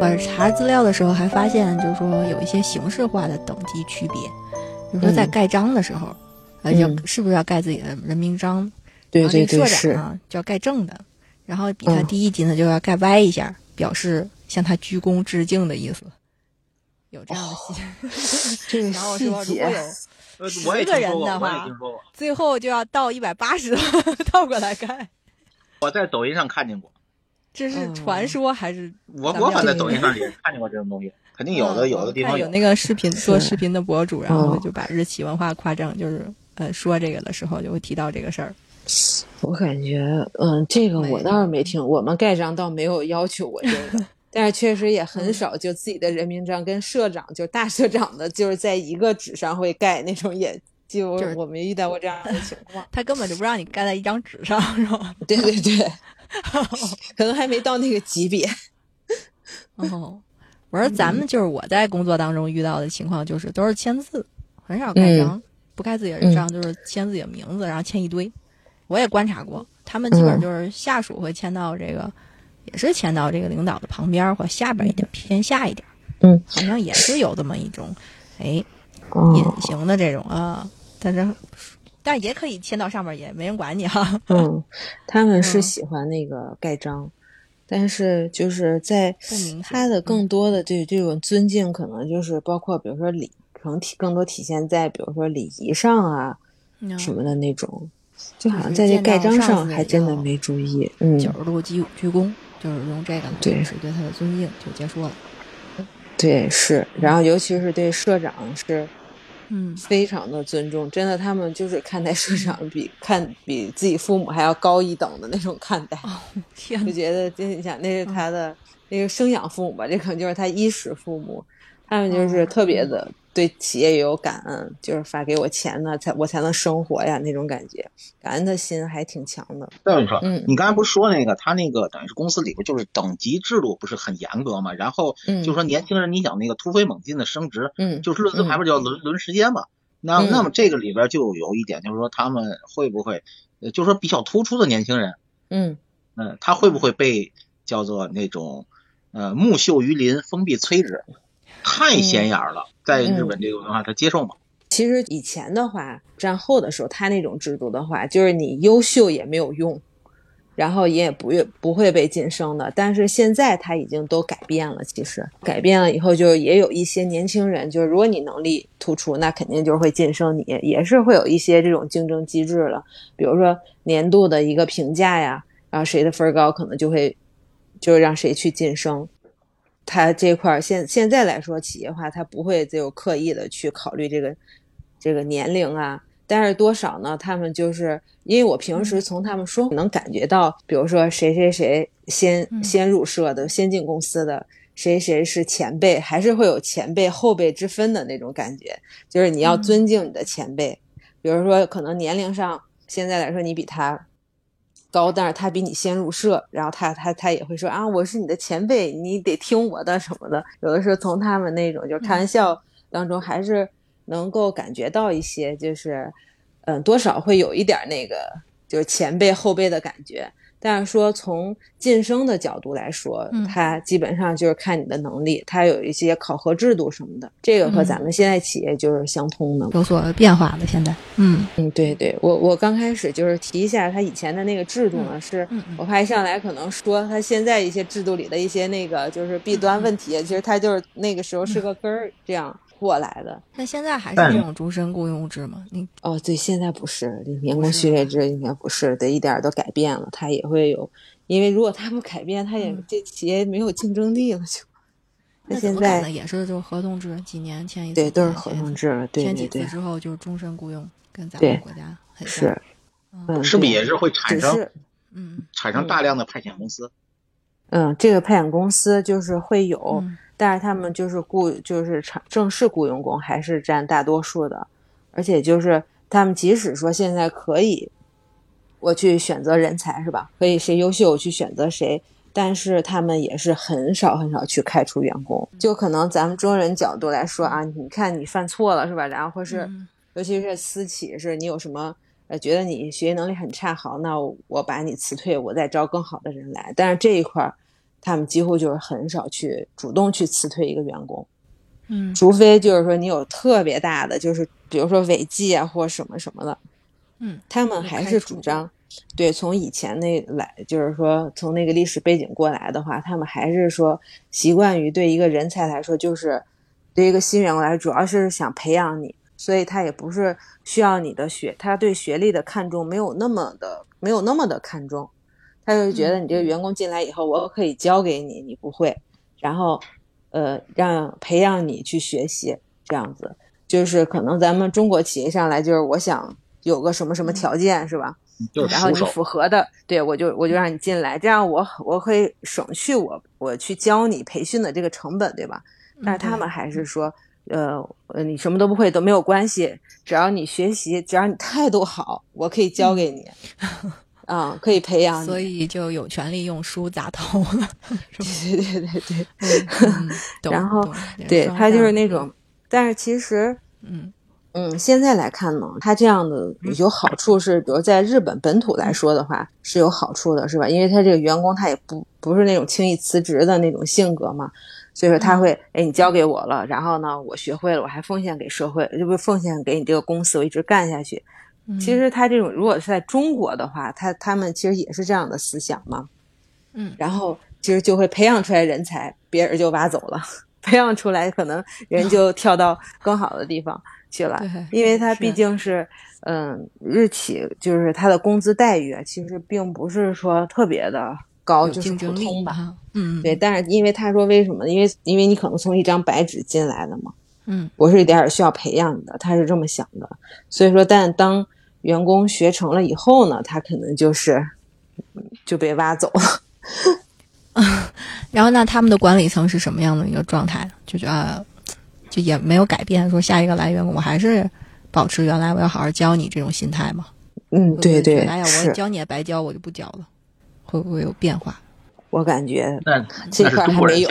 我查资料的时候还发现，就是说有一些形式化的等级区别，比如说在盖章的时候，呃，要是不是要盖自己的人名章？对对对，社长啊，就要盖正的，然后比他低一级呢就要盖歪一下，表示向他鞠躬致敬的意思。有这样的细，这个然后说如果有十个人的话，最后就要倒一百八十 倒过来盖。我在抖音上看见过。这是传说还是？我我反正在抖音上也看见过这种东西，肯定有的，有的地方有那个视频做视频的博主，然后就把日企文化夸张，就是呃说这个的时候就会提到这个事儿。我感觉，嗯，这个我倒是没听，我们盖章倒没有要求过这个，但是确实也很少，就自己的人名章跟社长，就大社长的，就是在一个纸上会盖那种，也就我没遇到过这样的情况。他根本就不让你盖在一张纸上，是吧？对对对。可能还没到那个级别。哦，我说咱们就是我在工作当中遇到的情况，就是都是签字，很少盖章，不盖自己的章，就是签自己的名字，然后签一堆。我也观察过，他们基本就是下属会签到这个，也是签到这个领导的旁边或下边一点，偏下一点。嗯，好像也是有这么一种，哎，隐形的这种啊，但是。但也可以签到上面，也没人管你哈。嗯，他们是喜欢那个盖章，但是就是在他的更多的对这种尊敬，可能就是包括比如说礼，可能体更多体现在比如说礼仪上啊什么的那种，就好像在这盖章上还真的没注意。嗯，九十度鞠鞠躬，就是用这个对是对他的尊敬就结束了。对，是，然后尤其是对社长是。嗯，非常的尊重，真的，他们就是看待社长比看比自己父母还要高一等的那种看待，就觉得就你想那是他的那个生养父母吧，这可能就是他衣食父母，他们就是特别的。对企业也有感恩，就是发给我钱呢，才我才能生活呀，那种感觉，感恩的心还挺强的。再说，嗯，你刚才不是说那个他那个等于是公司里边就是等级制度不是很严格嘛？然后就说年轻人你想那个突飞猛进的升职，嗯，就是论资排辈叫轮轮时间嘛。那那么这个里边就有一点，就是说他们会不会，就是说比较突出的年轻人，嗯嗯，他会不会被叫做那种呃木秀于林，风必摧之？太显眼了，在日本这个文化，他接受吗？其实以前的话，战后的时候，他那种制度的话，就是你优秀也没有用，然后也不会不会被晋升的。但是现在他已经都改变了，其实改变了以后，就也有一些年轻人，就是如果你能力突出，那肯定就是会晋升你，也是会有一些这种竞争机制了。比如说年度的一个评价呀，然后谁的分高，可能就会就是让谁去晋升。他这块儿现现在来说，企业化他不会就刻意的去考虑这个这个年龄啊，但是多少呢？他们就是因为我平时从他们说能感觉到，比如说谁谁谁先先入社的先进公司的，谁谁是前辈，还是会有前辈后辈之分的那种感觉，就是你要尊敬你的前辈，比如说可能年龄上现在来说你比他。高，但是他比你先入社，然后他他他也会说啊，我是你的前辈，你得听我的什么的。有的时候从他们那种就开玩笑当中，还是能够感觉到一些，就是嗯，多少会有一点那个，就是前辈后辈的感觉。但是说从晋升的角度来说，它基本上就是看你的能力，它有一些考核制度什么的，这个和咱们现在企业就是相通的，有所变化的。现在，嗯。嗯，对对，我我刚开始就是提一下他以前的那个制度呢，是我怕一上来可能说他现在一些制度里的一些那个就是弊端问题，其实他就是那个时候是个根儿这样。过来的，那现在还是这种终身雇佣制吗？你哦，对，现在不是员工序列制，应该不是，得一点都改变了。它也会有，因为如果它不改变，它也这企业没有竞争力了。就那现在也是就合同制，几年签一次，对，都是合同制，签几次之后就是终身雇佣，跟咱们国家很像。是，是不是也是会产生嗯产生大量的派遣公司？嗯，这个派遣公司就是会有，嗯但是他们就是雇就是常正式雇佣工还是占大多数的，而且就是他们即使说现在可以，我去选择人才是吧？可以谁优秀我去选择谁，但是他们也是很少很少去开除员工，就可能咱们中人角度来说啊，你看你犯错了是吧？然后或是。嗯尤其是私企，是你有什么呃觉得你学习能力很差，好，那我把你辞退，我再招更好的人来。但是这一块儿，他们几乎就是很少去主动去辞退一个员工，嗯除非就是说你有特别大的，就是比如说违纪啊或什么什么的，嗯，他们还是主张，对，从以前那来，就是说从那个历史背景过来的话，他们还是说习惯于对一个人才来说，就是对一个新员工来说，主要是想培养你。所以他也不是需要你的学，他对学历的看重没有那么的没有那么的看重，他就觉得你这个员工进来以后，我可以教给你，你不会，然后呃让培养你去学习，这样子就是可能咱们中国企业上来就是我想有个什么什么条件是吧？就是然后你。符合的，对我就我就让你进来，这样我我可以省去我我去教你培训的这个成本，对吧？但是他们还是说。呃，呃，你什么都不会都没有关系，只要你学习，只要你态度好，我可以教给你，啊、可以培养你。所以就有权利用书砸头了。对对对对对，然后对他就是那种，但是其实，嗯嗯，现在来看呢，他这样的有好处是，比如在日本本土来说的话是有好处的，是吧？因为他这个员工他也不不是那种轻易辞职的那种性格嘛，所以说他会，哎，你交给我了，然后呢，我学会了，我还奉献给社会，就不是奉献给你这个公司，我一直干下去。嗯其实他这种如果是在中国的话，他他们其实也是这样的思想嘛，嗯然后其实就会培养出来人才，别人就挖走了，培养出来可能人就 跳到更好的地方去了对，因为他毕竟是，嗯，日企就是他的工资待遇啊，其实并不是说特别的高，就是普通吧。嗯对，但是因为他说为什么呢？因为因为你可能从一张白纸进来的嘛，嗯我是一点儿需要培养的，他是这么想的。所以说，但当员工学成了以后呢，他可能就是嗯就被挖走了。然后那他们的管理层是什么样的一个状态呢？就觉得就也没有改变，说下一个来员工我还是保持原来我要好好教你这种心态吗？嗯，对对得哎呀，我，教你也白教，我就不教了，会不会有变化？我感觉这块儿还没有。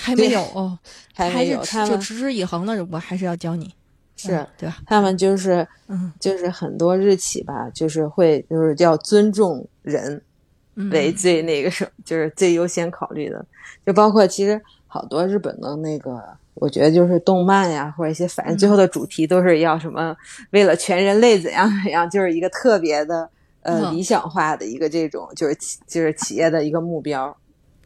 还没有哦，还没有，是就持之以恒的，我还是要教你，是。嗯对吧？他们就是嗯。就是很多日企吧，就是会就是要尊重人嗯。为最那个什么，就是最优先考虑的，就包括其实好多日本的那个，我觉得就是动漫呀，或者一些反正最后的主题都是要什么为了全人类怎样怎样，就是一个特别的呃嗯。理想化的一个这种就是企就是企业的一个目标。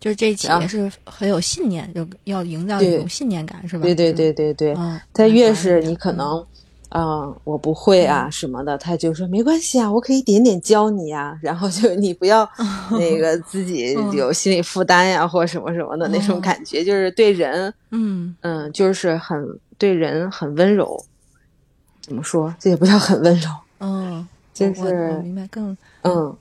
就是这企业是很有信念，就要营造一种信念感，是吧？对对对对对，嗯，他越是你可能，嗯、我不会啊什么的，他就说没关系啊，我可以点点教你啊，然后就你不要 那个自己嗯。有心理负担呀、或什么什么的那种哦感觉，就是对人，嗯。嗯，就是很对人很温柔。怎么说？这也不叫很温柔，嗯，就是明白更嗯，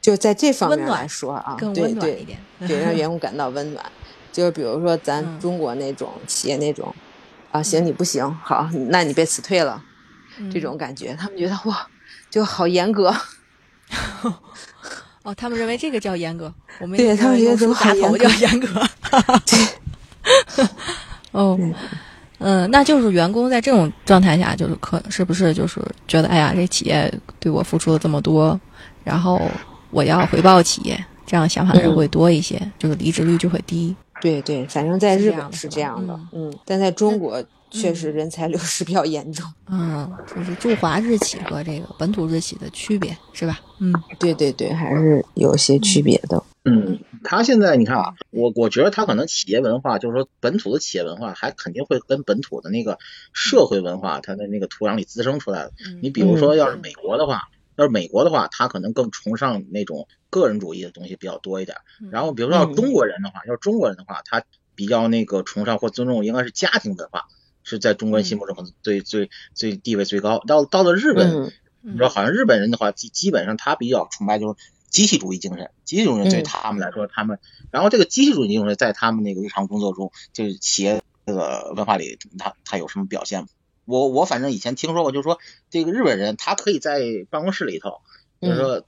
就在这方面温暖来说啊，更对对温暖一点，对，让员 工感到温暖。就是比如说咱嗯中国那种企业那种，啊，行你不行，好，那你被辞退了，这嗯种感觉，他们觉得哇，就好严格。哦，他们认为这个叫严格，我们对他们觉得怎么打头好严格叫严格。哦，嗯，那就是员工在这种状态下，就是可是不是就是觉得，哎呀，这企业对我付出了这么多，然后我要回报企业，这样想法的人嗯会多一些，就是离职率就会低。对对，反正在日本是这样的嗯嗯，但在中国确实人才流失比较严重。嗯，就是驻华日企和这个本土日企的区别，是吧？嗯对对对，还是有些区别的。嗯，他现在你看啊，我我觉得他可能企业文化，就是说本土的企业文化，还肯定会跟本土的那个社会文化，它的那个土壤里滋生出来的。嗯你比如说，要是美国的话，要是美国的话，他可能更崇尚那种个人主义的东西比较多一点。然后比如说要中国人的话，要是中国人的话，他比较那个崇尚或尊重应该是家庭文化，是在中国人心目中可能最最最地位最高。到到了日本，嗯你说好像日本人的话，基基本上他比较崇拜就是机器主义精神，机器主义对他们来说，他们，然后这个机器主义精神在他们那个日常工作中，就是企业这个文化里，他他有什么表现？我我反正以前听说过，就是说这个日本人他可以在办公室里头，就是说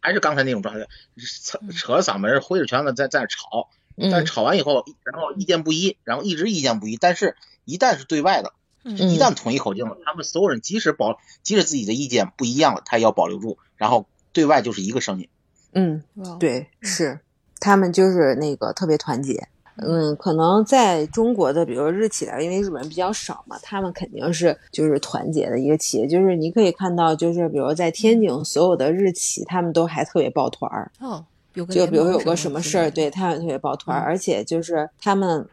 还是刚才那种状态，扯扯着嗓门挥着拳头在在那吵，但吵完以后，然后意见不一，然后一直意见不一，但是一旦是对外的，一旦统一口径了，他们所有人即使保即使自己的意见不一样了，他也要保留住，然后对外就是一个声音。嗯，对，是他们就是那个特别团结。嗯，可能在中国的，比如日企的，因为日本人比较少嘛，他们肯定是就是团结的一个企业。就是你可以看到，就是比如在天津，所有的日企他们都还特别抱团儿。哦，就比如有个什么事儿，对他们特别抱团儿，而且就是他们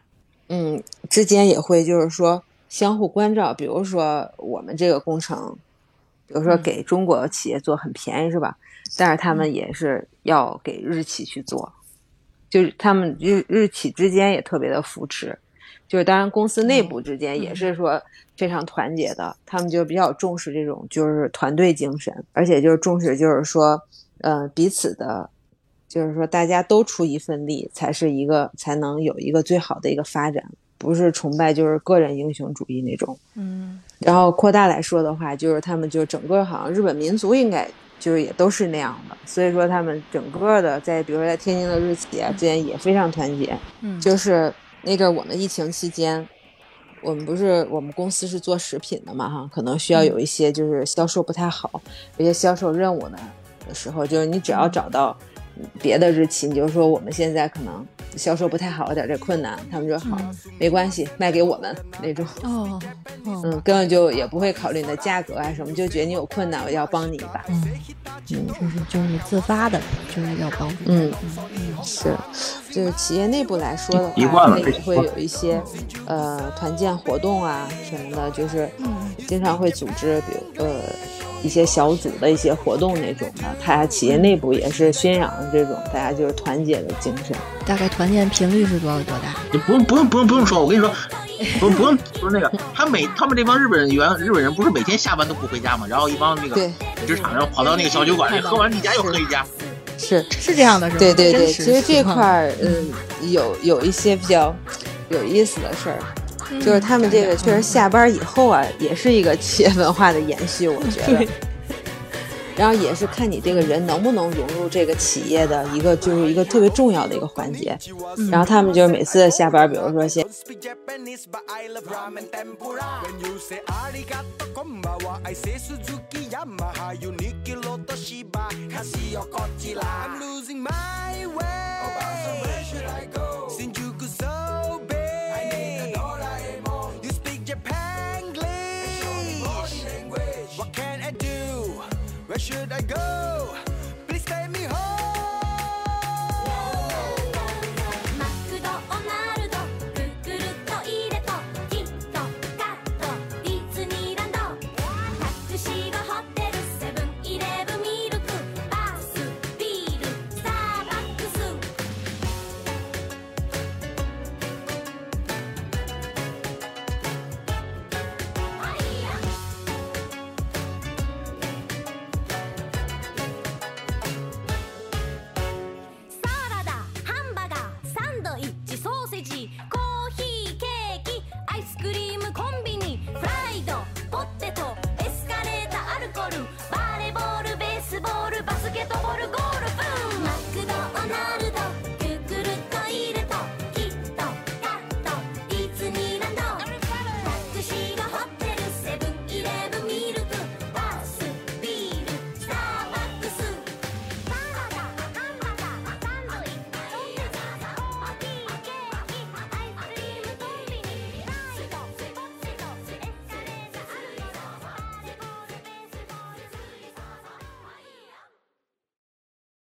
嗯之间也会就是说相互关照。比如说我们这个工程，比如说给中国企业做很便宜是吧？但是他们也是要给日企去做，就是他们日日企之间也特别的扶持，就是当然公司内部之间也是说非常团结的，他们就比较重视这种就是团队精神，而且就是重视就是说，呃彼此的，就是说大家都出一份力，才是一个才能有一个最好的一个发展，不是崇拜就是个人英雄主义那种。嗯，然后扩大来说的话，就是他们就整个好像日本民族应该。就是也都是那样的，所以说他们整个的在，比如说在天津的日企啊之间也非常团结。嗯，就是那阵我们疫情期间，我们不是我们公司是做食品的嘛哈，可能需要有一些就是销售不太好，有些销售任务呢的时候，就是你只要找到别的日企，你就说我们现在可能。销售不太好，有点这困难，他们说好，没关系，卖给我们那种。哦，嗯，根本就也不会考虑你的价格啊什么，就觉得你有困难，我要帮你一把。嗯，嗯就是就是自发的，就是要帮助。嗯嗯，是，就是企业内部来说的话，也会有一些呃团建活动啊什么的，就是经常会组织，比如呃。一些小组的一些活动那种的，他企业内部也是宣扬这种大家就是团结的精神。大概团建频率是多少多大？你不用不用不用不用说，我跟你说，不不用说那个，他每他们这帮日本人原日本人不是每天下班都不回家嘛，然后一帮那个职场人跑到那个小酒馆里喝完一家又喝一家，是是这样的，是吧？对对对，其实这块儿嗯有有一些比较有意思的事儿。就是他们这个确实下班以后啊，也是一个企业文化的延续，我觉得。然后也是看你这个人能不能融入这个企业的一个，就是一个特别重要的一个环节。然后他们就是每次下班，比如说先。should I go?